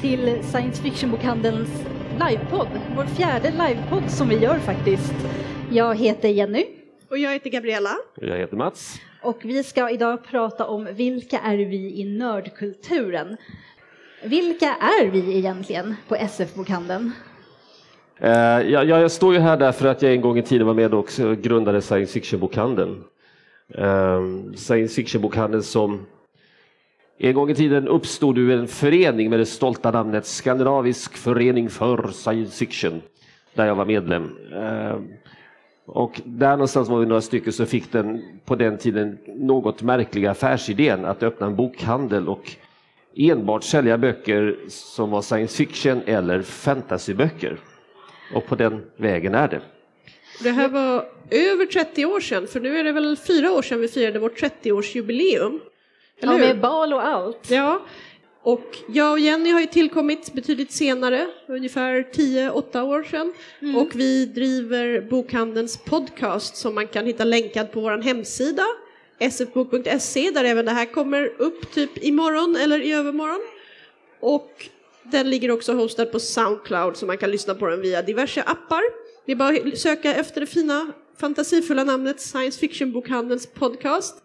till Science Fiction-bokhandelns livepodd. Vår fjärde livepodd som vi gör faktiskt. Jag heter Jenny. Och jag heter Gabriella. Och jag heter Mats. Och vi ska idag prata om vilka är vi i nördkulturen? Vilka är vi egentligen på SF-bokhandeln? Uh, jag, jag, står ju här därför att jag en gång i tiden var med och grundade science fiction-bokhandeln. Uh, science fiction-bokhandeln som en gång i tiden uppstod ur en förening med det stolta namnet Skandinavisk förening för science fiction, där jag var medlem. Ehm, och där någonstans var vi några stycken som fick den på den tiden något märkliga affärsidén att öppna en bokhandel och enbart sälja böcker som var science fiction eller fantasyböcker. Och på den vägen är det. Det här var över 30 år sedan, för nu är det väl fyra år sedan vi firade vårt 30-årsjubileum. Ja, med bal och allt. Ja, och jag och Jenny har ju tillkommit betydligt senare, ungefär 10-8 år sedan. Mm. Och vi driver Bokhandelns podcast som man kan hitta länkad på vår hemsida sfbok.se där även det här kommer upp typ imorgon eller i övermorgon. Och den ligger också hostad på Soundcloud så man kan lyssna på den via diverse appar. Det är bara att söka efter det fina fantasifulla namnet Science Fiction-bokhandelns podcast.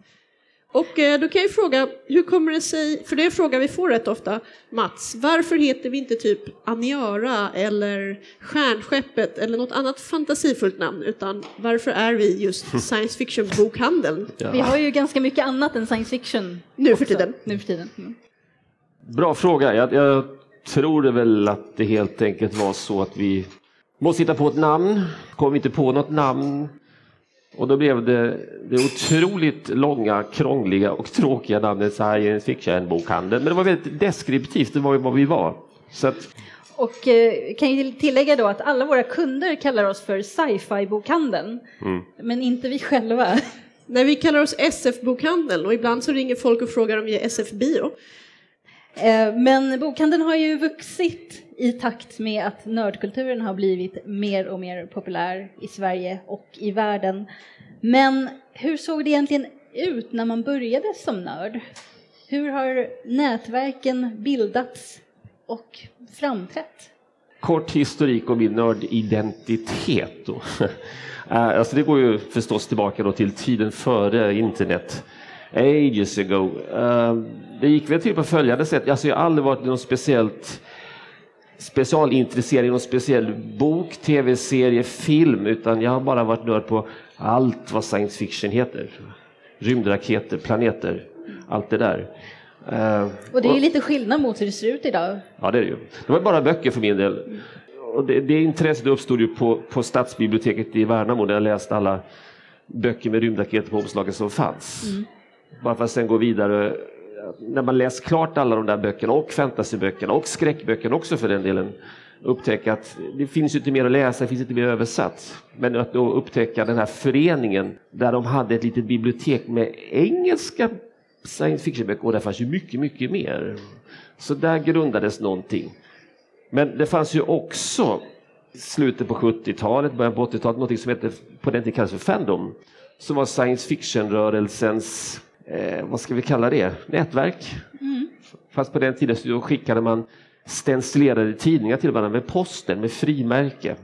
Och eh, då kan jag fråga, hur kommer det sig, för det är en fråga vi får rätt ofta, Mats, varför heter vi inte typ Aniara eller Stjärnskeppet eller något annat fantasifullt namn, utan varför är vi just science fiction-bokhandeln? Ja. Vi har ju ganska mycket annat än science fiction. Nu för tiden. Nu för tiden. Mm. Bra fråga. Jag, jag tror det väl att det helt enkelt var så att vi måste hitta på ett namn. Kom inte på något namn och då blev det det otroligt långa, krångliga och tråkiga namnet Science Fiction-bokhandeln. Men det var väldigt deskriptivt, det var ju vad vi var. Så att... Och eh, kan ju tillägga då att alla våra kunder kallar oss för sci-fi-bokhandeln, mm. men inte vi själva. Nej, vi kallar oss SF-bokhandeln och ibland så ringer folk och frågar om vi är SF-bio. Eh, men bokhandeln har ju vuxit i takt med att nördkulturen har blivit mer och mer populär i Sverige och i världen. Men hur såg det egentligen ut när man började som nörd? Hur har nätverken bildats och framträtt? Kort historik om min nördidentitet. Då. Eh, alltså det går ju förstås tillbaka då till tiden före internet ages ago. Eh, det gick väl till på följande sätt. Alltså jag har aldrig varit någon speciellt specialintresserad i någon speciell bok, tv-serie, film, utan jag har bara varit nörd på allt vad science fiction heter. Rymdraketer, planeter, allt det där. Uh, och det är ju lite skillnad mot hur det ser ut idag. Ja, det är det ju. Det var bara böcker för min del. Och det, det intresset uppstod ju på, på stadsbiblioteket i Värnamo där jag läste alla böcker med rymdraketer på omslaget som fanns. Mm. Bara för att sen gå vidare. När man läst klart alla de där böckerna och fantasyböckerna och skräckböckerna också för den delen upptäcka att det finns inte mer att läsa, det finns inte mer översatt. Men att då upptäcka den här föreningen där de hade ett litet bibliotek med engelska science fiction-böcker och där fanns ju mycket, mycket mer. Så där grundades någonting. Men det fanns ju också slutet på 70-talet, början på 80-talet, någonting som hette, på den tiden kallades för Fandom, som var science fiction-rörelsens eh, vad ska vi kalla det, nätverk. Mm. Fast på den tiden så skickade man stencilerade tidningar till varandra med posten med frimärke.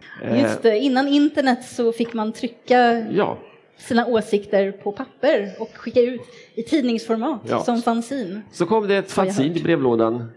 Just det, innan internet så fick man trycka ja. sina åsikter på papper och skicka ut i tidningsformat ja. som fanzin. Så kom det ett fanzin i brevlådan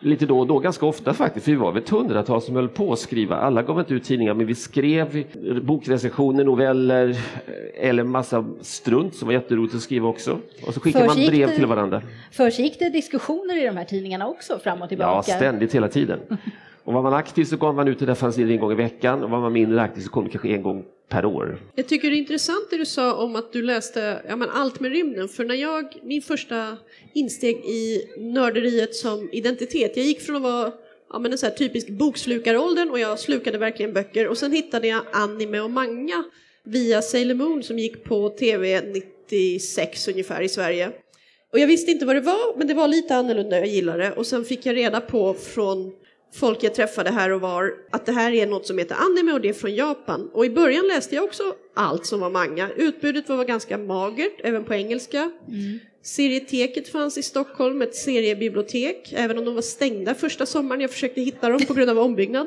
lite då och då, ganska ofta faktiskt, för vi var väl ett hundratal som höll på att skriva. Alla gav inte ut tidningar, men vi skrev bokrecensioner, noveller eh, eller massa strunt som var jätteroligt att skriva också. Och så skickade man brev till varandra. Försiggick det diskussioner i de här tidningarna också fram och tillbaka? Ja, ständigt hela tiden. Och var man aktiv så gav man ut det där fanzinen en gång i veckan och var man mindre aktiv så kom det kanske en gång per år. Jag tycker det är intressant det du sa om att du läste ja, men allt med rymden. För när jag, min första insteg i nörderiet som identitet, jag gick från att vara ja, men en så här typisk bokslukaråldern och jag slukade verkligen böcker och sen hittade jag anime och manga via Sailor Moon som gick på tv 96 ungefär i Sverige. Och jag visste inte vad det var, men det var lite annorlunda, jag gillade det. Och sen fick jag reda på från folk jag träffade här och var att det här är något som heter anime och det är från Japan. Och i början läste jag också allt som var manga. Utbudet var ganska magert, även på engelska. Mm. Serieteket fanns i Stockholm, ett seriebibliotek, även om de var stängda första sommaren. Jag försökte hitta dem på grund av ombyggnad.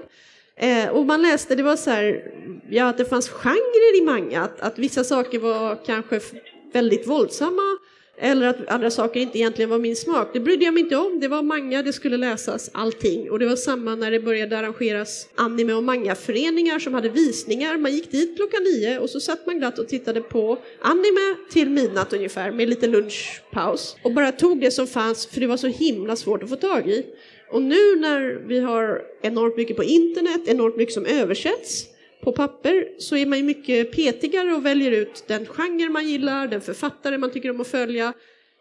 Eh, och man läste, det var så här, ja, att det fanns genrer i manga, att, att vissa saker var kanske väldigt våldsamma eller att andra saker inte egentligen var min smak. Det brydde jag mig inte om. Det var manga, det skulle läsas, allting. Och det var samma när det började arrangeras anime och mangaföreningar som hade visningar. Man gick dit klockan nio och så satt man glatt och tittade på anime till midnatt ungefär med lite lunchpaus. Och bara tog det som fanns för det var så himla svårt att få tag i. Och nu när vi har enormt mycket på internet, enormt mycket som översätts, på papper så är man ju mycket petigare och väljer ut den genre man gillar, den författare man tycker om att följa.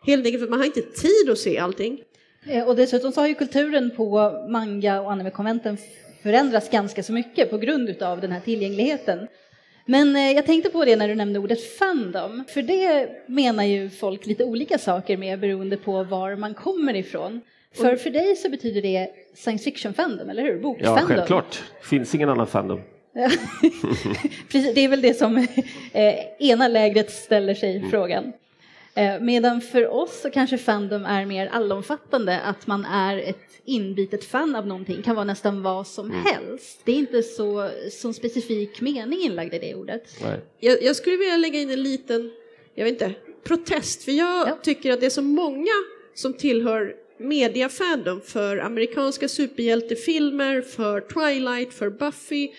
Helt enkelt för man har inte tid att se allting. Eh, och dessutom så har ju kulturen på manga och animekonventen förändrats ganska så mycket på grund av den här tillgängligheten. Men eh, jag tänkte på det när du nämnde ordet fandom, för det menar ju folk lite olika saker med beroende på var man kommer ifrån. För för dig så betyder det science fiction fandom, eller hur? Bokfandom. Ja, självklart. Finns ingen annan fandom. Precis, det är väl det som eh, ena lägret ställer sig mm. frågan. Eh, medan för oss så kanske Fandom är mer allomfattande, att man är ett inbitet fan av någonting, kan vara nästan vad som mm. helst. Det är inte så, så specifik mening inlagd i det ordet. Jag, jag, skulle vilja lägga in en liten, jag vet inte, protest, för jag ja. tycker att det är så många som tillhör media-fandom för amerikanska superhjältefilmer, för Twilight, för Buffy,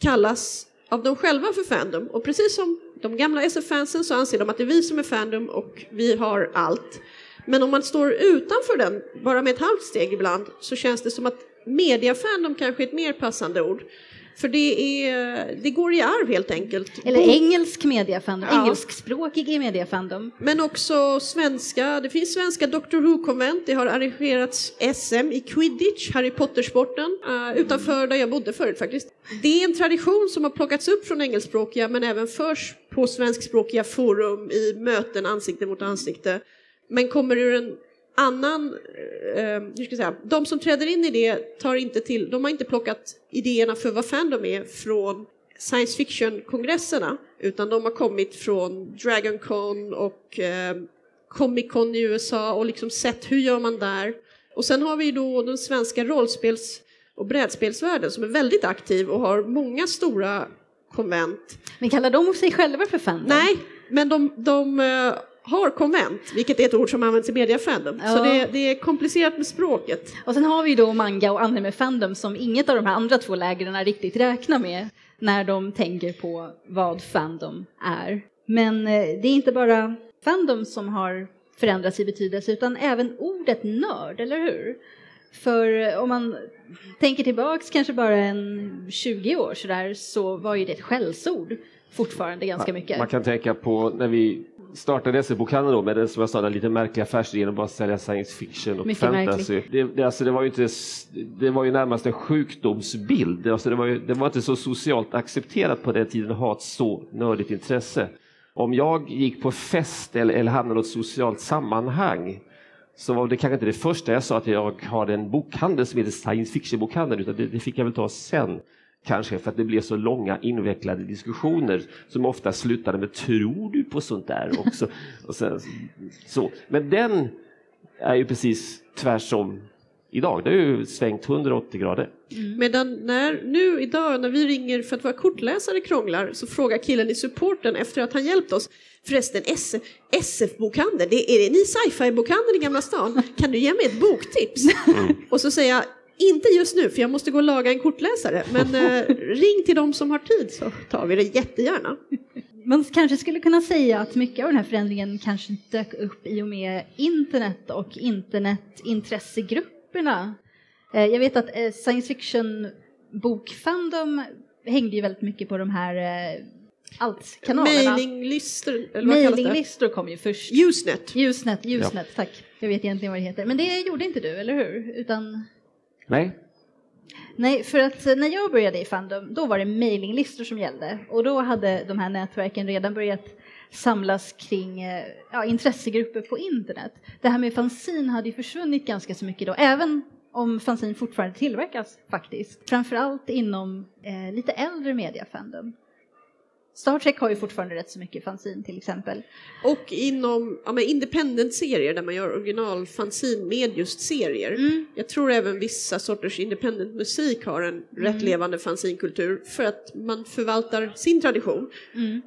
kallas av dem själva för Fandom. Och precis som de gamla SF-fansen så anser de att det är vi som är Fandom och vi har allt. Men om man står utanför den, bara med ett halvt steg ibland, så känns det som att media-fandom kanske är ett mer passande ord. För det, är, det går i arv helt enkelt. Eller engelsk mediafandom, ja. engelskspråkig mediafandom. Men också svenska, det finns svenska Doctor Who-konvent, det har arrangerats SM i quidditch, Harry Potter-sporten, uh, utanför där jag bodde förut faktiskt. Det är en tradition som har plockats upp från engelskspråkiga men även förs på svenskspråkiga forum i möten ansikte mot ansikte. Men kommer ur en annan, eh, hur ska jag säga, de som träder in i det tar inte till, de har inte plockat idéerna för vad Fandom är från science fiction-kongresserna utan de har kommit från Dragoncon och eh, Comic Con i USA och liksom sett hur gör man där. Och sen har vi då den svenska rollspels och brädspelsvärlden som är väldigt aktiv och har många stora konvent. Men kallar de sig själva för fandom? Nej, men de, de eh, har konvent, vilket är ett ord som används i mediafandom. Ja. Så det, det, är komplicerat med språket. Och sen har vi då manga och anime-fandom som inget av de här andra två lägren riktigt räknar med när de tänker på vad fandom är. Men eh, det är inte bara fandom som har förändrats i betydelse utan även ordet nörd, eller hur? För eh, om man tänker tillbaks kanske bara en 20 år så, där, så var ju det ett skällsord fortfarande ganska mycket. Man kan tänka på när vi startade SE-bokhandeln då med den som jag sa, den lite märkliga affärsidén att bara sälja science fiction och Mycket fantasy. Det, det, alltså det, var ju inte, det var ju närmast en sjukdomsbild. Alltså det, var ju, det var inte så socialt accepterat på den tiden att ha ett så nördigt intresse. Om jag gick på fest eller, eller hamnade i något socialt sammanhang så var det kanske inte det första jag sa att jag har en bokhandel som heter science fiction-bokhandeln utan det, det fick jag väl ta sen. Kanske för att det blev så långa invecklade diskussioner som ofta slutade med ”tror du på sånt där?” också. Och sen, så. Men den är ju precis tvärsom idag. Det har ju svängt 180 grader. Mm. Medan när, nu idag när vi ringer för att våra kortläsare krånglar så frågar killen i supporten efter att han hjälpt oss Förresten, SF-bokhandeln, är det ni sci-fi-bokhandeln i Gamla stan? Kan du ge mig ett boktips? Mm. Och så säger jag inte just nu, för jag måste gå och laga en kortläsare. Men eh, ring till dem som har tid så tar vi det jättegärna. Man kanske skulle kunna säga att mycket av den här förändringen kanske dök upp i och med internet och internetintressegrupperna. Eh, jag vet att eh, science fiction bokfandom hängde ju väldigt mycket på de här eh, allt-kanalerna. Mailinglistor, Mailinglistor kom ju först. Usenet. Usenet, Usenet, ja. tack. Jag vet egentligen vad det heter. Men det gjorde inte du, eller hur? Utan... Nej. Nej, för att eh, när jag började i Fandom, då var det mailinglistor som gällde. Och då hade de här nätverken redan börjat samlas kring eh, ja, intressegrupper på internet. Det här med fanzine hade ju försvunnit ganska så mycket då, även om fanzine fortfarande tillverkas faktiskt. Framförallt inom eh, lite äldre mediafandom. Star Trek har ju fortfarande rätt så mycket fanzin till exempel. Och inom ja, independent-serier där man gör originalfanzin med just serier. Mm. Jag tror även vissa sorters independent-musik har en mm. rätt levande fanzinkultur för att man förvaltar sin tradition. Mm.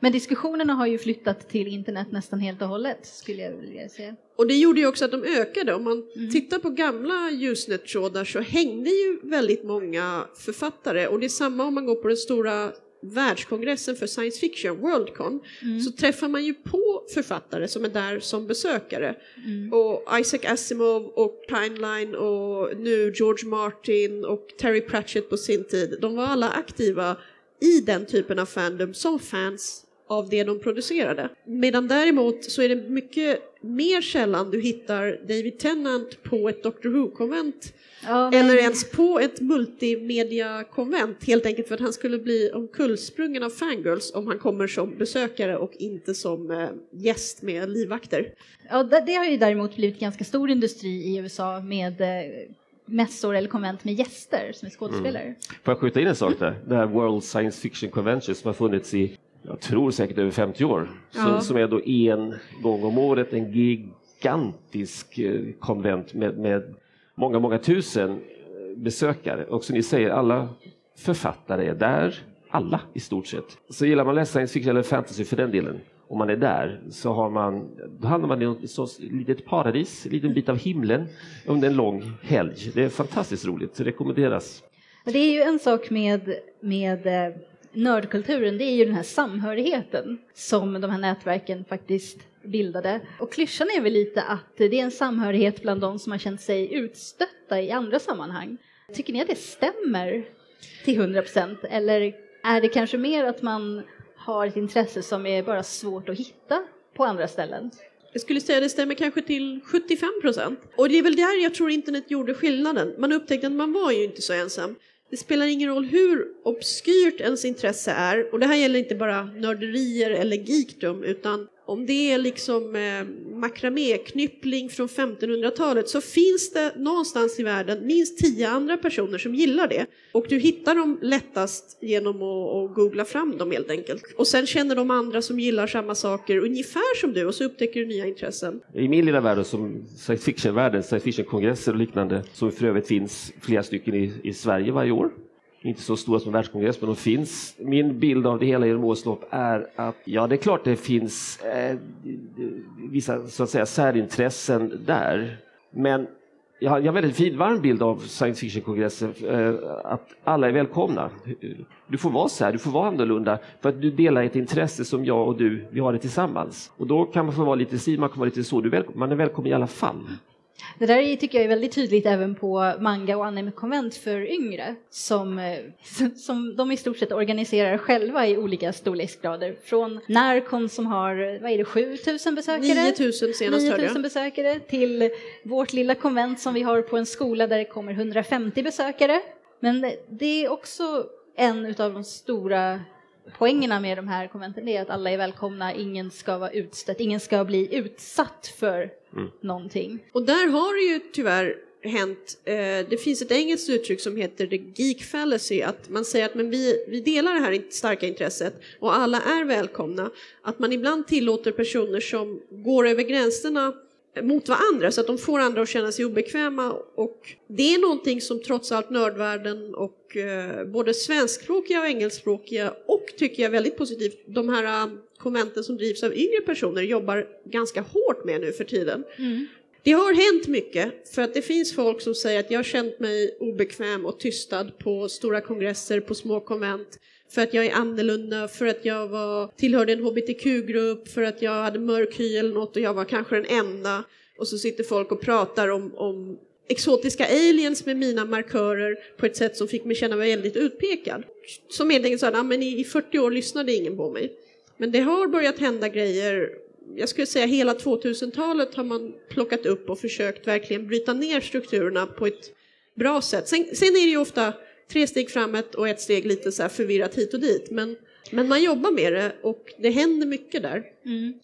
Men diskussionerna har ju flyttat till internet nästan helt och hållet skulle jag vilja säga. Och det gjorde ju också att de ökade. Om man mm. tittar på gamla Usenet-trådar så hängde ju väldigt många författare och det är samma om man går på den stora världskongressen för science fiction, Worldcon, mm. så träffar man ju på författare som är där som besökare. Mm. Och Isaac Asimov och Pineline och nu George Martin och Terry Pratchett på sin tid, de var alla aktiva i den typen av fandom som fans av det de producerade. Medan däremot så är det mycket mer sällan du hittar David Tennant på ett Doctor Who-konvent ja, eller men... ens på ett multimedia-konvent helt enkelt för att han skulle bli omkullsprungen av fangirls om han kommer som besökare och inte som äh, gäst med livvakter. Ja, det, har ju däremot blivit ganska stor industri i USA med äh, mässor eller konvent med gäster som är skådespelare. Mm. Får jag skjuta in en sak där? Det här World Science Fiction Convention som har funnits i jag tror säkert över 50 år, ja. som, som, är då en gång om året en gigantisk eh, konvent med, med många, många tusen eh, besökare. Och som ni säger, alla författare är där, alla i stort sett. Så gillar man läsa science fiction eller fantasy för den delen, om man är där, så har man, då hamnar man i ett litet paradis, en liten bit av himlen under en lång helg. Det är fantastiskt roligt, det rekommenderas. Det är ju en sak med, med eh, nördkulturen, det är ju den här samhörigheten som de här nätverken faktiskt bildade. Och klyschan är väl lite att det är en samhörighet bland de som har känt sig utstötta i andra sammanhang. Tycker ni att det stämmer till 100 procent? Eller är det kanske mer att man har ett intresse som är bara svårt att hitta på andra ställen? Jag skulle säga det stämmer kanske till 75 procent. Och det är väl där jag tror internet gjorde skillnaden. Man upptäckte att man var ju inte så ensam. Det spelar ingen roll hur obskyrt ens intresse är, och det här gäller inte bara nörderier eller geekdom, utan om det är liksom eh, makraméknyppling från 1500-talet så finns det någonstans i världen minst tio andra personer som gillar det. Och du hittar dem lättast genom att, att googla fram dem helt enkelt. Och sen känner de andra som gillar samma saker ungefär som du och så upptäcker du nya intressen. I min lilla värld, som science fiction-världen, science fiction-kongresser och liknande, som för övrigt finns flera stycken i, i Sverige varje år, inte så stora som världskongress, men de finns. Min bild av det hela genom årens lopp är att ja, det är klart det finns eh, vissa så att säga särintressen där. Men jag har en väldigt fin, varm bild av science fiction-kongressen, eh, att alla är välkomna. Du får vara så här, du får vara annorlunda, för att du delar ett intresse som jag och du, vi har det tillsammans. Och då kan man få vara lite si, man kan vara lite så, du är man är välkommen i alla fall. Det där tycker jag är väldigt tydligt även på manga och anime-konvent för yngre som, eh, som de i stort sett organiserar själva i olika storleksgrader. Från Narcon som har, vad är det, 7000 besökare? 9000 senast 9000 besökare till vårt lilla konvent som vi har på en skola där det kommer 150 besökare. Men det är också en av de stora poängerna med de här konventen är att alla är välkomna, ingen ska vara utstött, ingen ska bli utsatt för mm. någonting. Och där har det ju tyvärr hänt, eh, det finns ett engelskt uttryck som heter the geek fallacy, att man säger att men vi, vi delar det här starka intresset och alla är välkomna. Att man ibland tillåter personer som går över gränserna mot varandra så att de får andra att känna sig obekväma och det är någonting som trots allt nördvärlden och eh, både svenskspråkiga och engelskspråkiga och tycker jag väldigt positivt, de här uh, konventen som drivs av yngre personer jobbar ganska hårt med nu för tiden. Mm. Det har hänt mycket för att det finns folk som säger att jag har känt mig obekväm och tystad på stora kongresser, på små konvent för att jag är annorlunda, för att jag var, tillhörde en hbtq-grupp, för att jag hade mörk hy eller något och jag var kanske den enda. Och så sitter folk och pratar om, om exotiska aliens med mina markörer på ett sätt som fick mig känna mig väldigt utpekad. Som helt enkelt sa, ah, men i, i 40 år lyssnade ingen på mig. Men det har börjat hända grejer jag skulle säga hela 2000-talet har man plockat upp och försökt verkligen bryta ner strukturerna på ett bra sätt. Sen, sen är det ju ofta tre steg framåt och ett steg lite så förvirrat hit och dit. Men, men man jobbar med det och det händer mycket där. Mm.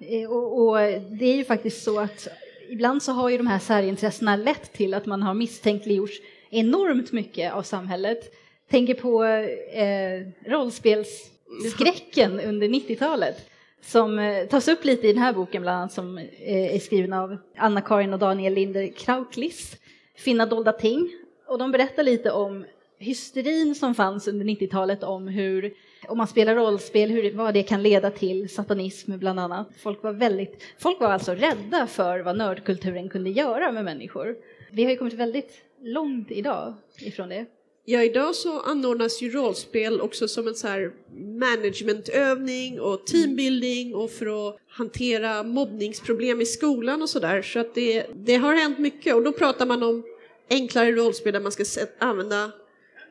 Eh, och, och, det är ju faktiskt så att ibland så har ju de här särintressena lett till att man har misstänkliggjorts enormt mycket av samhället. Tänker på eh, rollspelsskräcken under 90-talet som eh, tas upp lite i den här boken bland annat som eh, är skriven av Anna-Karin och Daniel Linder Krautlis, Finna dolda ting. Och de berättar lite om hysterin som fanns under 90-talet om hur, om man spelar rollspel, hur, vad det kan leda till, satanism bland annat. Folk var, väldigt, folk var alltså rädda för vad nördkulturen kunde göra med människor. Vi har ju kommit väldigt långt idag ifrån det. Ja, idag så anordnas ju rollspel också som en så här managementövning och teambuilding och för att hantera mobbningsproblem i skolan och sådär. Så att det, det har hänt mycket och då pratar man om enklare rollspel där man ska använda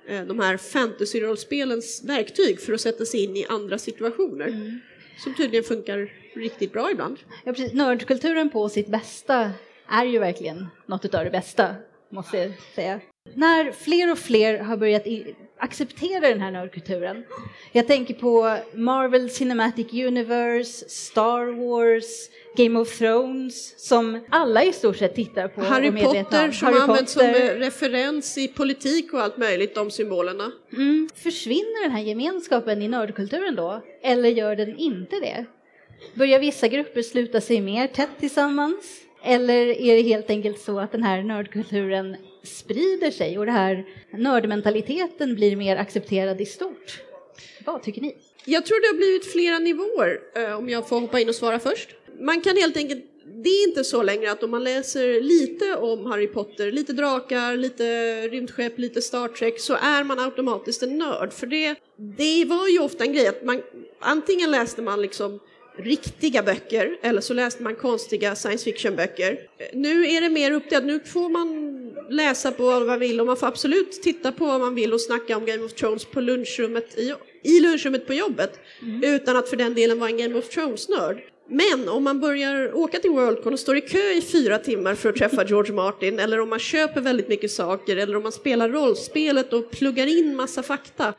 de här fantasy-rollspelens verktyg för att sätta sig in i andra situationer. Mm. Som tydligen funkar riktigt bra ibland. Ja, precis. Nördkulturen på sitt bästa är ju verkligen något av det bästa, måste jag säga. När fler och fler har börjat acceptera den här nördkulturen. Jag tänker på Marvel Cinematic Universe, Star Wars, Game of Thrones som alla i stort sett tittar på Harry Potter som Harry används som referens i politik och allt möjligt, de symbolerna. Mm. Försvinner den här gemenskapen i nördkulturen då? Eller gör den inte det? Börjar vissa grupper sluta sig mer tätt tillsammans? Eller är det helt enkelt så att den här nördkulturen sprider sig och den här nördmentaliteten blir mer accepterad i stort? Vad tycker ni? Jag tror det har blivit flera nivåer, eh, om jag får hoppa in och svara först. Man kan helt enkelt det är inte så längre att om man läser lite om Harry Potter, lite drakar, lite rymdskepp, lite Star Trek så är man automatiskt en nörd. För det, det var ju ofta en grej att man antingen läste man liksom riktiga böcker eller så läste man konstiga science fiction-böcker. Nu är det mer uppdelat, nu får man läsa på vad man vill och man får absolut titta på vad man vill och snacka om Game of Thrones på lunchrummet i, i lunchrummet på jobbet mm. utan att för den delen vara en Game of Thrones-nörd. Men om man börjar åka till Worldcon och står i kö i fyra timmar för att träffa George Martin eller om man köper väldigt mycket saker eller om man spelar rollspelet och pluggar in massa fakta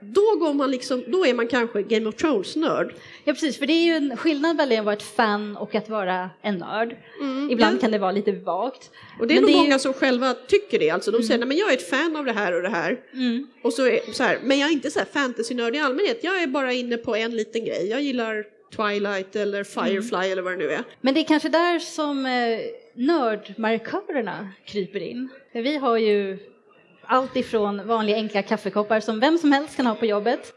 då, går man liksom, då är man kanske Game of Thrones-nörd. Ja, precis, för det är ju en skillnad mellan att vara ett fan och att vara en nörd. Mm, Ibland ja. kan det vara lite vagt. Och det är men nog det är många ju... som själva tycker det, alltså de mm. säger att jag är ett fan av det här och det här. Mm. Och så, är, så här, men jag är inte så här fantasy-nörd i allmänhet, jag är bara inne på en liten grej. Jag gillar Twilight eller Firefly mm. eller vad det nu är. Men det är kanske där som eh, nördmarkörerna kryper in. Vi har ju allt ifrån vanliga enkla kaffekoppar som vem som helst kan ha på jobbet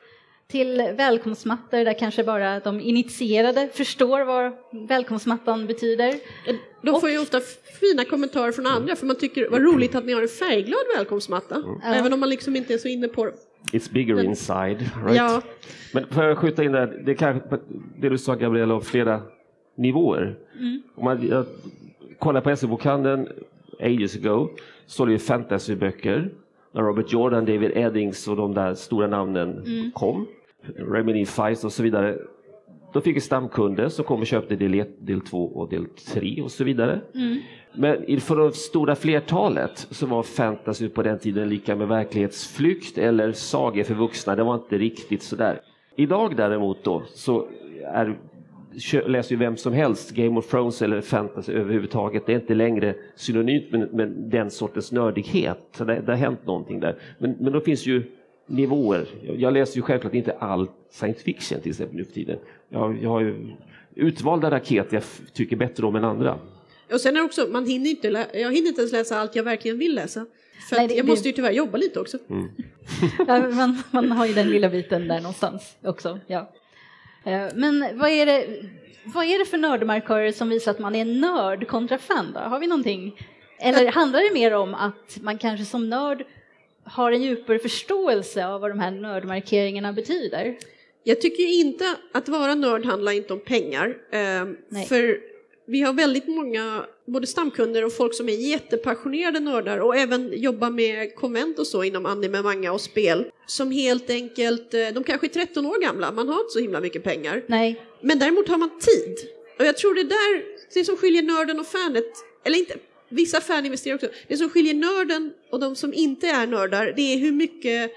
till välkomstmattor där kanske bara de initierade förstår vad välkomstmattan betyder. De får ju ofta fina kommentarer från andra för man tycker vad roligt att ni har en färgglad välkomstmatta. Mm. Även om man liksom inte är så inne på It's bigger inside, right? Ja. Men för att skjuta in där, det kanske, det du sa Gabriella, flera nivåer. Mm. Om man jag, kollar på SE-bokhandeln ages ago, så är det ju fantasyböcker när Robert Jordan, David Eddings och de där stora namnen mm. kom, Remini Feist och så vidare, då fick vi stamkunder som kom och köpte del 1, del 2 och del 3 och så vidare. Mm. Men för det stora flertalet så var fantasy på den tiden lika med verklighetsflykt eller sagor för vuxna. Det var inte riktigt sådär. Idag däremot då så är läser ju vem som helst Game of Thrones eller fantasy överhuvudtaget. Det är inte längre synonymt med, med den sortens nördighet. Så det, det, har hänt någonting där. Men, men då finns ju nivåer. Jag läser ju självklart inte all science fiction till exempel nu för tiden. Jag, jag har ju utvalda raketer jag tycker bättre om än andra. Och sen är det också, man hinner inte, jag hinner inte ens läsa allt jag verkligen vill läsa. För Nej, det, jag måste ju tyvärr jobba lite också. Mm. ja, man, man har ju den lilla biten där någonstans också. Ja. Eh, men vad är det, vad är det för nördmarkörer som visar att man är nörd kontra fan då? Har vi någonting? Eller handlar det mer om att man kanske som nörd har en djupare förståelse av vad de här nördmarkeringarna betyder? Jag tycker inte att vara nörd handlar inte om pengar. Eh, för vi har väldigt många både stamkunder och folk som är jättepassionerade nördar och även jobbar med konvent och så inom anime, manga och spel. Som helt enkelt, eh, de kanske är 13 år gamla, man har inte så himla mycket pengar. Nej. Men däremot har man tid. Och jag tror det där, det som skiljer nörden och fanet, eller inte, vissa fan investerar också, det som skiljer nörden och de som inte är nördar, det är hur mycket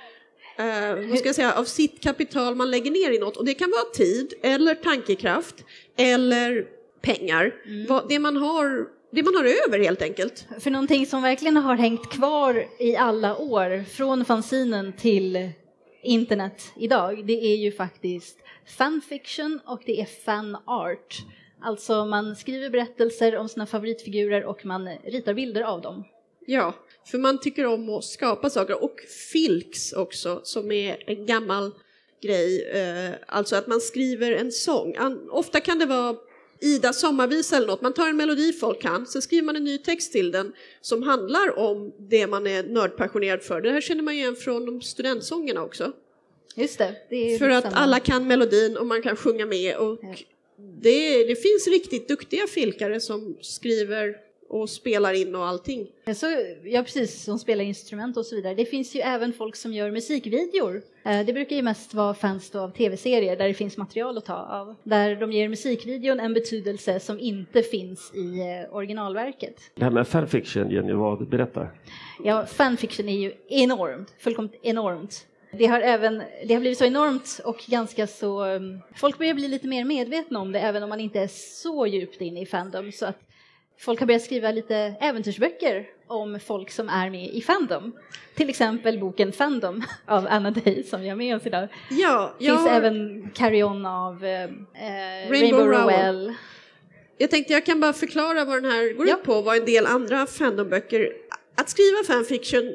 Uh, vad ska jag säga, av sitt kapital man lägger ner i något. Och det kan vara tid, eller tankekraft, eller pengar. Mm. Det, man har, det man har över helt enkelt. För någonting som verkligen har hängt kvar i alla år, från fanzinen till internet idag, det är ju faktiskt fanfiction och det är fanart. Alltså man skriver berättelser om sina favoritfigurer och man ritar bilder av dem. Ja, för man tycker om att skapa saker. Och filks också, som är en gammal grej. Eh, alltså att man skriver en sång. Ofta kan det vara Ida sommarvisa eller något. Man tar en melodi folk kan, sen skriver man en ny text till den som handlar om det man är nördpassionerad för. Det här känner man igen från de studentsångerna också. Just det. det för att alla kan melodin och man kan sjunga med. Och ja. det, det finns riktigt duktiga filkare som skriver och spelar in och allting. Så, ja, precis, som spelar instrument och så vidare. Det finns ju även folk som gör musikvideor. Eh, det brukar ju mest vara fans av tv-serier där det finns material att ta av. Där de ger musikvideon en betydelse som inte finns i eh, originalverket. Det här med fanfiction, Jenny, vad berätta? Ja, fanfiction är ju enormt, fullkomligt enormt. Det har, även, det har blivit så enormt och ganska så... Mm, folk börjar bli lite mer medvetna om det även om man inte är så djupt inne i Fandom. Så att folk har börjat skriva lite äventyrsböcker om folk som är med i Fandom. Till exempel boken Fandom av Anna Day som vi har med oss idag. Ja, Det finns även Carry On av eh, eh Rainbow, Rainbow Rowell. Jag tänkte jag kan bara förklara vad den här går ja. ut på, vad en del andra Fandom-böcker att skriva fanfiction,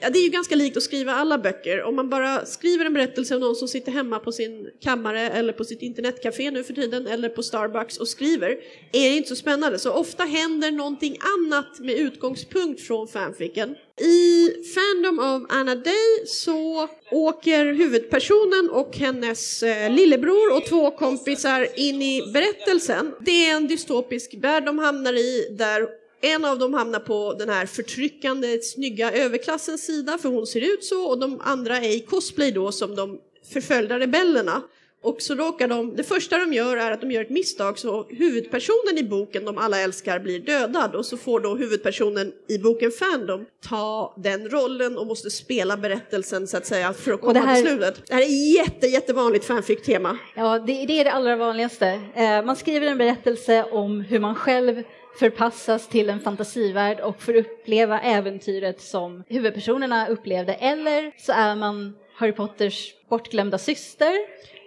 ja, det är ju ganska likt att skriva alla böcker. Om man bara skriver en berättelse om någon som sitter hemma på sin kammare eller på sitt internetcafé nu för tiden eller på Starbucks och skriver, är det inte så spännande. Så ofta händer någonting annat med utgångspunkt från fanficken. I Fandom av Anna Day så åker huvudpersonen och hennes eh, lillebror och två kompisar in i berättelsen. Det är en dystopisk värld de hamnar i där en av dem hamnar på den här förtryckande, snygga överklassens sida, för hon ser ut så, och de andra är i cosplay då som de förföljda rebellerna. Och så råkar de, det första de gör är att de gör ett misstag så huvudpersonen i boken de alla älskar blir dödad och så får då huvudpersonen i boken Fandom ta den rollen och måste spela berättelsen så att säga för att komma här... till slutet. Det här är jätte, jättevanligt fanfic-tema. Ja, det, det, är det allra vanligaste. Eh, man skriver en berättelse om hur man själv förpassas till en fantasivärld och får uppleva äventyret som huvudpersonerna upplevde. Eller så är man Harry Potters bortglömda syster.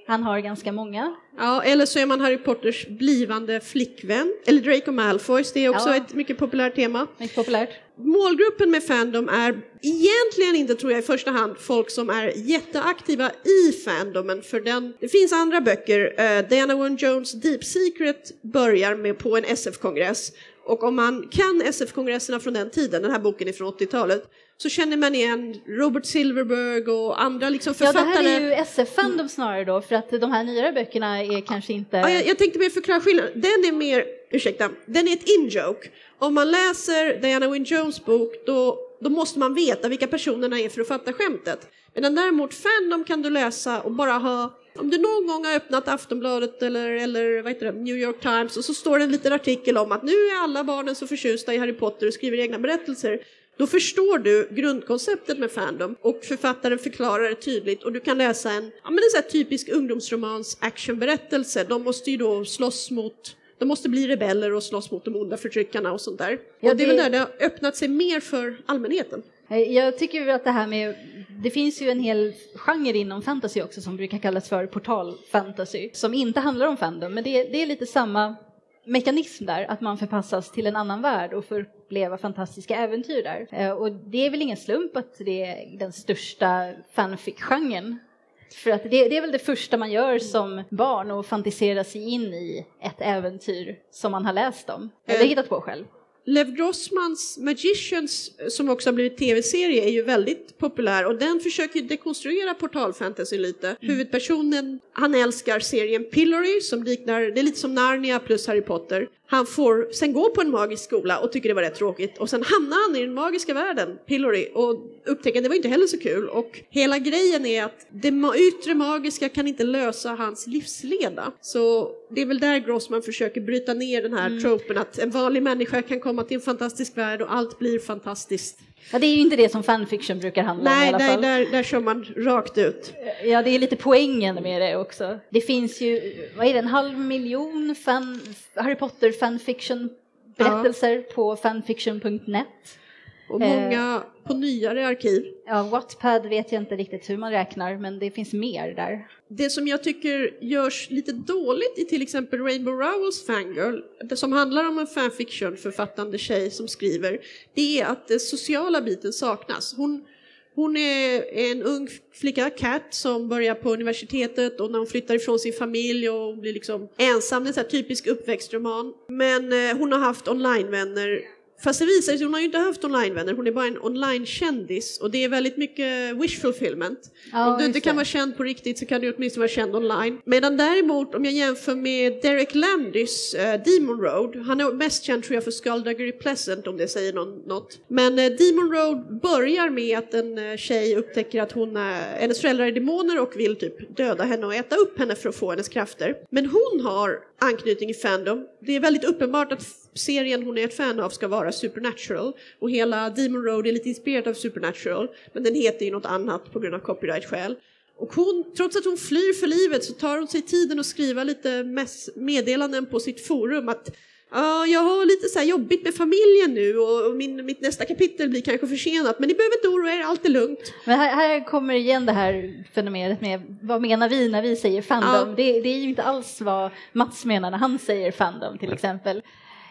Han har ganska många. Ja, eller så är man Harry Potters blivande flickvän. Eller Draco Malfoys, det är också ja. ett mycket populärt tema. Mycket populärt. Målgruppen med Fandom är egentligen inte, tror jag, i första hand folk som är jätteaktiva i Fandomen, för den, det finns andra böcker. Uh, Diana Warren Jones Deep Secret börjar med på en SF-kongress och om man kan SF-kongresserna från den tiden, den här boken är från 80-talet, så känner man igen Robert Silverberg och andra liksom författare. Ja, det här är ju SF-fandom snarare då, för att de här nyare böckerna är kanske inte... Ja, jag, jag tänkte mer förklara skillnaden. Den är mer, ursäkta, den är ett in-joke. Om man läser Diana Wynne Jones bok, då, då måste man veta vilka personerna är för att fatta skämtet. Medan däremot Fandom kan du läsa och bara ha om du någon gång har öppnat Aftonbladet eller, eller vad heter det, New York Times och så står det en liten artikel om att nu är alla barnen så förtjusta i Harry Potter och skriver egna berättelser. Då förstår du grundkonceptet med Fandom och författaren förklarar det tydligt och du kan läsa en, ja, men en sån typisk ungdomsromans actionberättelse. De måste ju då slåss mot de måste bli rebeller och slåss mot de onda förtryckarna och sånt där. Ja, och det är väl där det har öppnat sig mer för allmänheten. Jag tycker att det här med, det finns ju en hel genre inom fantasy också som brukar kallas för portalfantasy, som inte handlar om fandom, men det, det är lite samma mekanism där, att man förpassas till en annan värld och får uppleva fantastiska äventyr där. Eh, och det är väl ingen slump att det är den största fanfic-genren. För att det, det, är väl det första man gör som barn och fantisera sig in i ett äventyr som man har läst om, eller eh, hittat på själv. Lev Grossmans Magicians, som också har blivit tv-serie, är ju väldigt populär och den försöker dekonstruera portalfantasy lite. Mm. Huvudpersonen, han älskar serien Pillory som liknar, det är lite som Narnia plus Harry Potter. Han får sen gå på en magisk skola och tycker det var rätt tråkigt och sen hamnar han i den magiska världen, Pillory, och upptäcker att det var inte heller så kul. Och hela grejen är att det yttre magiska kan inte lösa hans livsleda. Så det är väl där Grossman försöker bryta ner den här mm. tropen att en vanlig människa kan komma till en fantastisk värld och allt blir fantastiskt. Ja, det är ju inte det som fanfiction brukar handla nej, om i alla fall. Nej, där, där kör man rakt ut. Ja, det är lite poängen med det också. Det finns ju, vad är det, en halv miljon fan, Harry Potter fanfiction berättelser ja. på fanfiction.net. Och många på nyare arkiv. Ja, Wattpad vet jag inte riktigt hur man räknar, men det finns mer där. Det som jag tycker görs lite dåligt i till exempel Rainbow Rowells Fangirl, det som handlar om en fanfiction-författande tjej som skriver, det är att den sociala biten saknas. Hon, hon är en ung flicka, Kat, som börjar på universitetet och när hon flyttar ifrån sin familj och blir liksom ensam, en typisk uppväxtroman. Men eh, hon har haft onlinevänner Fast det visar sig, hon har ju inte haft onlinevänner, hon är bara en online-kändis och det är väldigt mycket wish fulfillment. Ja, om du inte kan vara känd på riktigt så kan du åtminstone vara känd online. Medan däremot om jag jämför med Derek Landys eh, Demon Road, han är mest känd tror jag för Skullduggery Pleasant om det säger någon, något. Men eh, Demon Road börjar med att en eh, tjej upptäcker att hon är, hennes föräldrar är demoner och vill typ döda henne och äta upp henne för att få hennes krafter. Men hon har anknytning i Fandom. Det är väldigt uppenbart att serien hon är ett fan av ska vara Supernatural och hela Demon Road är lite inspirerad av Supernatural men den heter ju något annat på grund av copyright-skäl. Och hon, trots att hon flyr för livet så tar hon sig tiden att skriva lite meddelanden på sitt forum att Ja, jag har lite så här jobbigt med familjen nu och och min, mitt nästa kapitel blir kanske försenat men ni behöver inte oroa er, allt är lugnt. Men här, här kommer igen det här fenomenet med vad menar vi när vi säger fandom? Ja. Det, det är ju inte alls vad Mats menar när han säger fandom till exempel.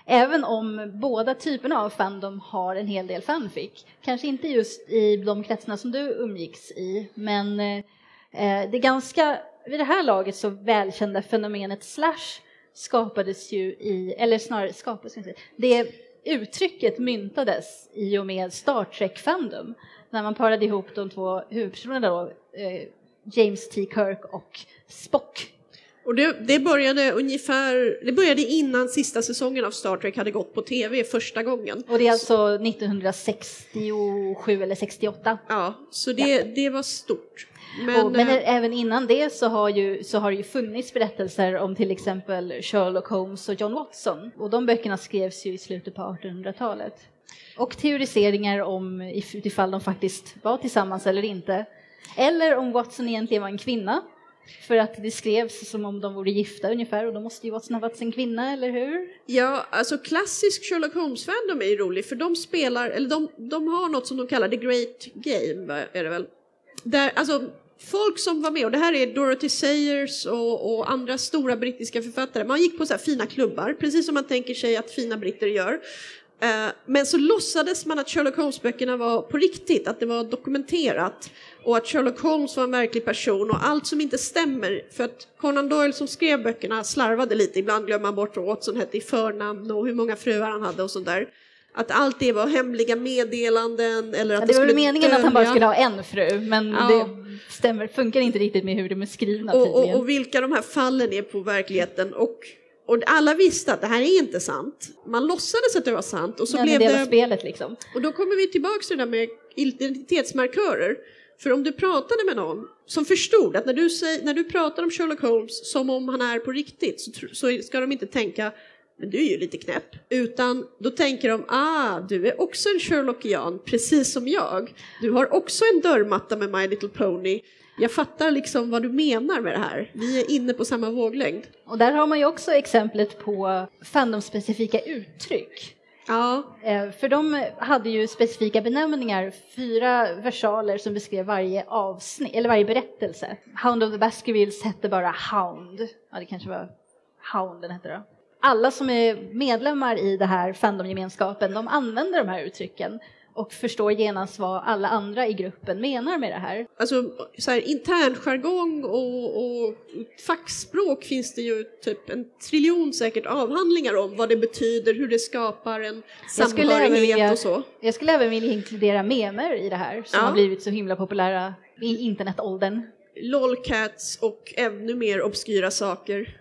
Även om båda typerna av fandom har en hel del fanfic. Kanske inte just i de kretsarna som du umgicks i, men eh, det ganska, vid det här laget så välkända fenomenet slash skapades ju i, eller snarare skapades, inte, det uttrycket myntades i och med Star Trek Fandom när man parade ihop de två huvudpersonerna då, eh, James T. Kirk och Spock. Och det, det började ungefär, det började innan sista säsongen av Star Trek hade gått på tv första gången. Och det är alltså 1967 eller 68. Ja, så det, det var stort. Men, och, men eh, även innan det så har, ju, så har det ju funnits berättelser om till exempel Sherlock Holmes och John Watson. Och de böckerna skrevs ju i slutet på 1800-talet. Och teoriseringar om if- ifall de faktiskt var tillsammans eller inte. Eller om Watson egentligen var en kvinna. För att det skrevs som om de vore gifta ungefär och då måste ju Watson ha varit en kvinna, eller hur? ja, alltså klassisk Sherlock Holmes-fandom är ju rolig för de spelar, eller de, de har något som de kallar The Great Game, är det väl? Där, alltså, folk som var med, och det här är Dorothy Sayers och, och andra stora brittiska författare, man gick på så här fina klubbar, precis som man tänker sig att fina britter gör. Eh, Men så låtsades man att Sherlock Holmes-böckerna var på riktigt, att det var dokumenterat och att Sherlock Holmes var en verklig person och allt som inte stämmer. För att Conan Doyle som skrev böckerna slarvade lite, ibland glömmer man bort vad Watson hette i förnamn och hur många fruar han hade och sånt där. Att allt det var hemliga meddelanden eller att Ja, det var väl skulle meningen att han bara dölja- skulle ha en fru, men Ja. det stämmer, funkar inte riktigt med hur de är skrivna och, och, och vilka de här fallen är på verkligheten. Och, och alla visste att det här är inte sant. Man låtsades att det var sant och så en blev det... spelet liksom. Och då kommer vi tillbaka till det där med identitetsmarkörer. För om du pratade med någon som förstod att när du, säger, när du pratar om Sherlock Holmes som om han är på riktigt så, så ska de inte tänka men du är ju lite knäpp. Utan då tänker de, ah, du är också en Sherlockian, precis som jag. Du har också en dörrmatta med My Little Pony. Jag fattar liksom vad du menar med det här. Vi är inne på samma våglängd. Och där har man ju också exemplet på fandomspecifika uttryck. Ja, Eh, För de hade ju specifika benämningar, fyra versaler som beskrev varje avsnitt, eller varje berättelse. Hound of the Baskervilles hette bara Hound. Ja, det kanske var Hound den hette då. Alla som är medlemmar i det här fandomgemenskapen, de använder de här uttrycken och förstår genast vad alla andra i gruppen menar med det här. alltså så här, internjargong och, och fackspråk finns det ju typ en triljon säkert avhandlingar om vad det betyder, hur det skapar en samhörighet vilja, och så. jag skulle även vilja inkludera memer i det här som Ja. har blivit så himla populära i internetåldern. Lolcats och ännu mer obskyra saker.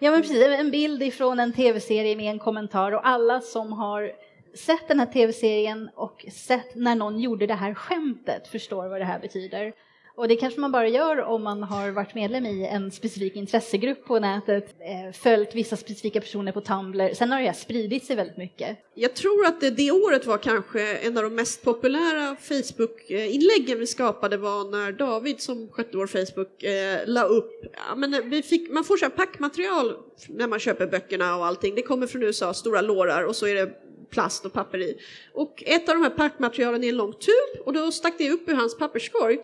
Ja men precis, en bild ifrån en tv-serie med en kommentar och alla som har sett den här tv-serien och sett när någon gjorde det här skämtet förstår vad det här betyder. Och det kanske man bara gör om man har varit medlem i en specifik intressegrupp på nätet, eh, följt vissa specifika personer på Tumblr. Sen har det här spridit sig väldigt mycket. Jag tror att det, det året var kanske en av de mest populära Facebook-inläggen vi skapade var när David som skötte vår Facebook eh, la upp, ja, men vi fick, man får så här packmaterial när man köper böckerna och allting. Det kommer från USA, stora lårar och så är det plast och papper i. Och ett av de här packmaterialen är en lång tub och då stack det upp ur hans papperskorg.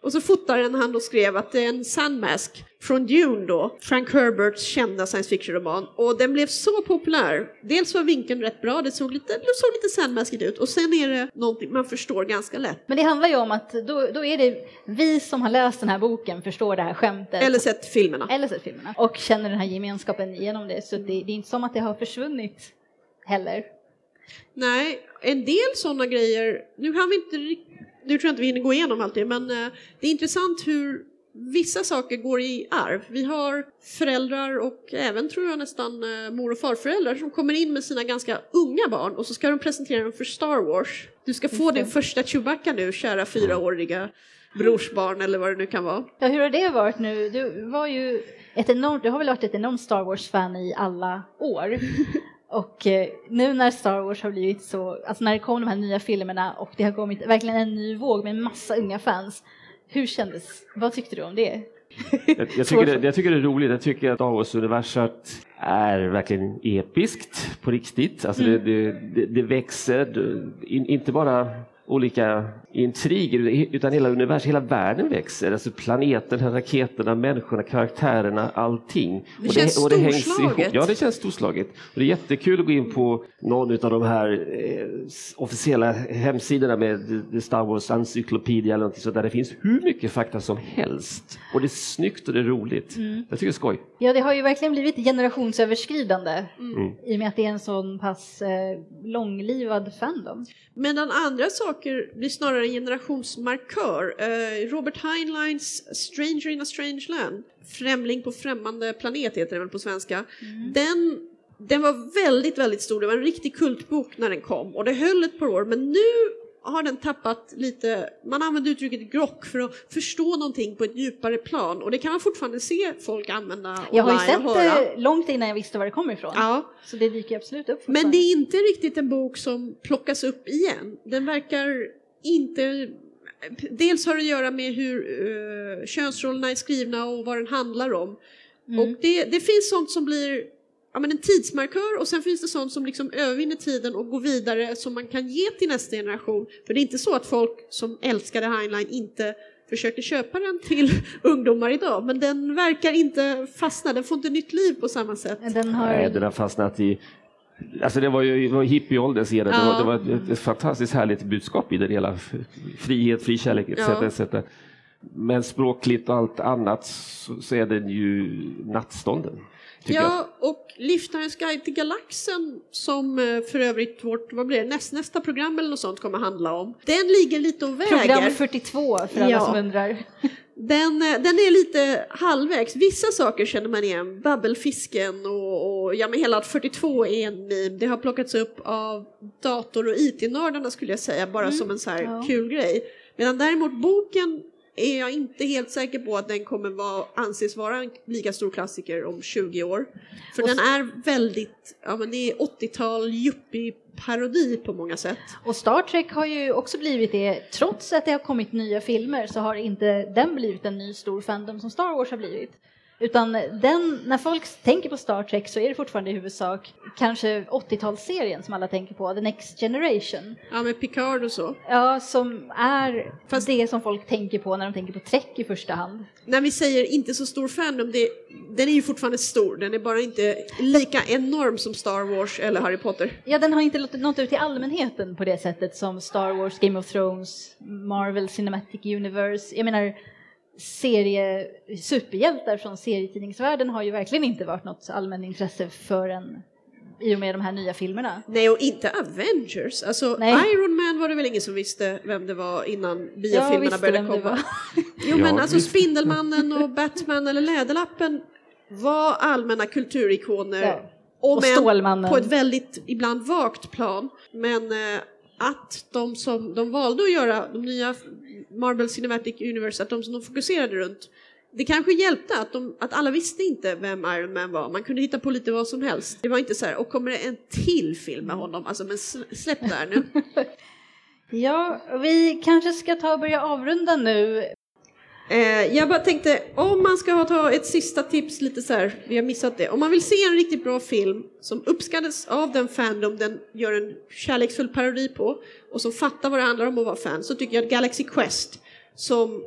Och så fotaren han då skrev att det är en Sandmask från Dune då, Frank Herberts kända science fiction-roman. Och den blev så populär. Dels var vinkeln rätt bra, det såg lite, det såg lite Sandmaskigt ut. Och sen är det någonting man förstår ganska lätt. Men det handlar ju om att då, då är det vi som har läst den här boken förstår det här skämtet. Eller sett filmerna. Eller sett filmerna. Och känner den här gemenskapen genom det. Så det, det är inte som att det har försvunnit heller. Nej, en del sådana grejer, nu har vi inte nu tror jag inte vi hinner gå igenom allt det, men eh, det är intressant hur vissa saker går i arv. Vi har föräldrar och även tror jag nästan eh, mor och farföräldrar som kommer in med sina ganska unga barn och så ska de presentera dem för Star Wars. Du ska få din första Chewbacca nu, kära fyraåriga brorsbarn eller vad det nu kan vara. Ja, hur har det varit nu? Du var ju ett enormt, du har väl varit ett enormt Star Wars-fan i alla år. Och eh, nu när Star Wars har blivit så, alltså när det kom de här nya filmerna och det har kommit verkligen en ny våg med massa unga fans. Hur kändes, vad tyckte du om det? Jag, jag, tycker det, jag tycker det är roligt, jag tycker att Star Wars-universat är verkligen episkt på riktigt. Alltså mm. det, det, det, växer, inte bara olika intriger utan hela universum, hela världen växer. Alltså planeten, raketerna, människorna, karaktärerna, allting. Det och känns det, och det storslaget. Ihop. Ja, det känns storslaget. Och det är jättekul att gå in på någon av de här eh, officiella hemsidorna med The Star Wars Encyclopedia eller någonting så där det finns hur mycket fakta som helst. Och det är snyggt och det är roligt. Mm. Jag tycker det är skoj. Ja, det har ju verkligen blivit generationsöverskridande mm. i och med att det är en sån pass eh, långlivad fandom. Medan andra saker blir snarare en generationsmarkör. Eh, Robert Heinleins Stranger in a Strange Land, Främling på främmande planet heter det väl på svenska. Mm. Den, den var väldigt, väldigt stor. Det var en riktig kultbok när den kom och det höll ett par år. Men nu har den tappat lite, man använder uttrycket grock för att förstå någonting på ett djupare plan och det kan man fortfarande se folk använda Jag har ju sett det långt innan jag visste var det kom ifrån. Ja. Så det dyker absolut upp. Men det är inte riktigt en bok som plockas upp igen. Den verkar inte Dels har det att göra med hur uh, könsrollerna är skrivna och vad den handlar om. Mm. Och det, det finns sånt som blir ja, men en tidsmarkör och sen finns det sånt som liksom övervinner tiden och går vidare som man kan ge till nästa generation. För det är inte så att folk som älskade Heinlein inte försöker köpa den till ungdomar idag, men den verkar inte fastna, den får inte nytt liv på samma sätt. Den har, Nej, den har fastnat i Alltså det var ju var hippieåldern sedan, ja. det, var, det var ett, ett, fantastiskt härligt budskap i det hela. Frihet, fri kärlek etc. Ja. etc. Men språkligt och allt annat så, så är den ju nattstånden. Ja, och Liftarens guide till galaxen som eh, för övrigt vårt, vad blir det, näst, nästa program eller något sånt kommer handla om. Den ligger lite och väger. Program 42 för alla ja. som undrar. Den, eh, den är lite halvvägs. Vissa saker känner man igen. Babbelfisken och, och ja, men hela 42 är en meme. Det har plockats upp av dator och IT-nördarna skulle jag säga, bara mm. som en så här ja. kul grej. Medan däremot boken är jag inte helt säker på att den kommer vara, anses vara en lika stor klassiker om 20 år. För och den är väldigt, ja men det är 80-tal yuppie-parodi på många sätt. Och Star Trek har ju också blivit det, trots att det har kommit nya filmer så har inte den blivit en ny stor fandom som Star Wars har blivit. Utan den, när folk tänker på Star Trek så är det fortfarande i huvudsak kanske 80-talsserien som alla tänker på, The Next Generation. Ja, med Picard och så. Ja, som är Fast, det som folk tänker på när de tänker på Trek i första hand. När vi säger inte så stor fandom, det, den är ju fortfarande stor, den är bara inte lika enorm som Star Wars eller Harry Potter. Ja, den har inte nått ut till allmänheten på det sättet som Star Wars, Game of Thrones, Marvel Cinematic Universe. Jag menar, serie, superhjältar från serietidningsvärlden har ju verkligen inte varit något allmänintresse förrän i och med de här nya filmerna. Nej, och inte Avengers. Alltså, Nej. Iron Man var det väl ingen som visste vem det var innan biofilmerna började komma? jo, men ja, alltså visst. Spindelmannen och Batman eller Läderlappen var allmänna kulturikoner. Ja. Och, och Stålmannen. på ett väldigt, ibland vagt plan. Men eh, att de som de valde att göra, de nya Marvel Cinematic Universe, att de som de fokuserade runt, det kanske hjälpte att, de, att alla visste inte vem Iron Man var. Man kunde hitta på lite vad som helst. Det var inte så här, och kommer det en till film med honom? Alltså, men släpp det här nu. ja, vi kanske ska ta och börja avrunda nu. Eh, jag bara tänkte, om man ska ta ett sista tips lite så här, vi har missat det. Om man vill se en riktigt bra film som uppskattas av den fandom den gör en kärleksfull parodi på och som fattar vad det handlar om att vara fan så tycker jag att Galaxy Quest som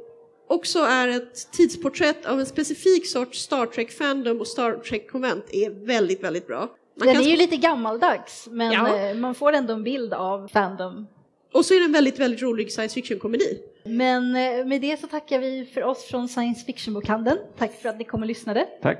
också är ett tidsporträtt av en specifik sorts Star Trek-fandom och Star Trek-konvent är väldigt, väldigt bra. Man den är ju lite gammaldags men Ja. eh, man får ändå en bild av fandom. Och så är det en väldigt, väldigt rolig science fiction-komedi. Men eh, med det så tackar vi för oss från Science Fiction-bokhandeln. Tack för att ni kom och lyssnade. Tack.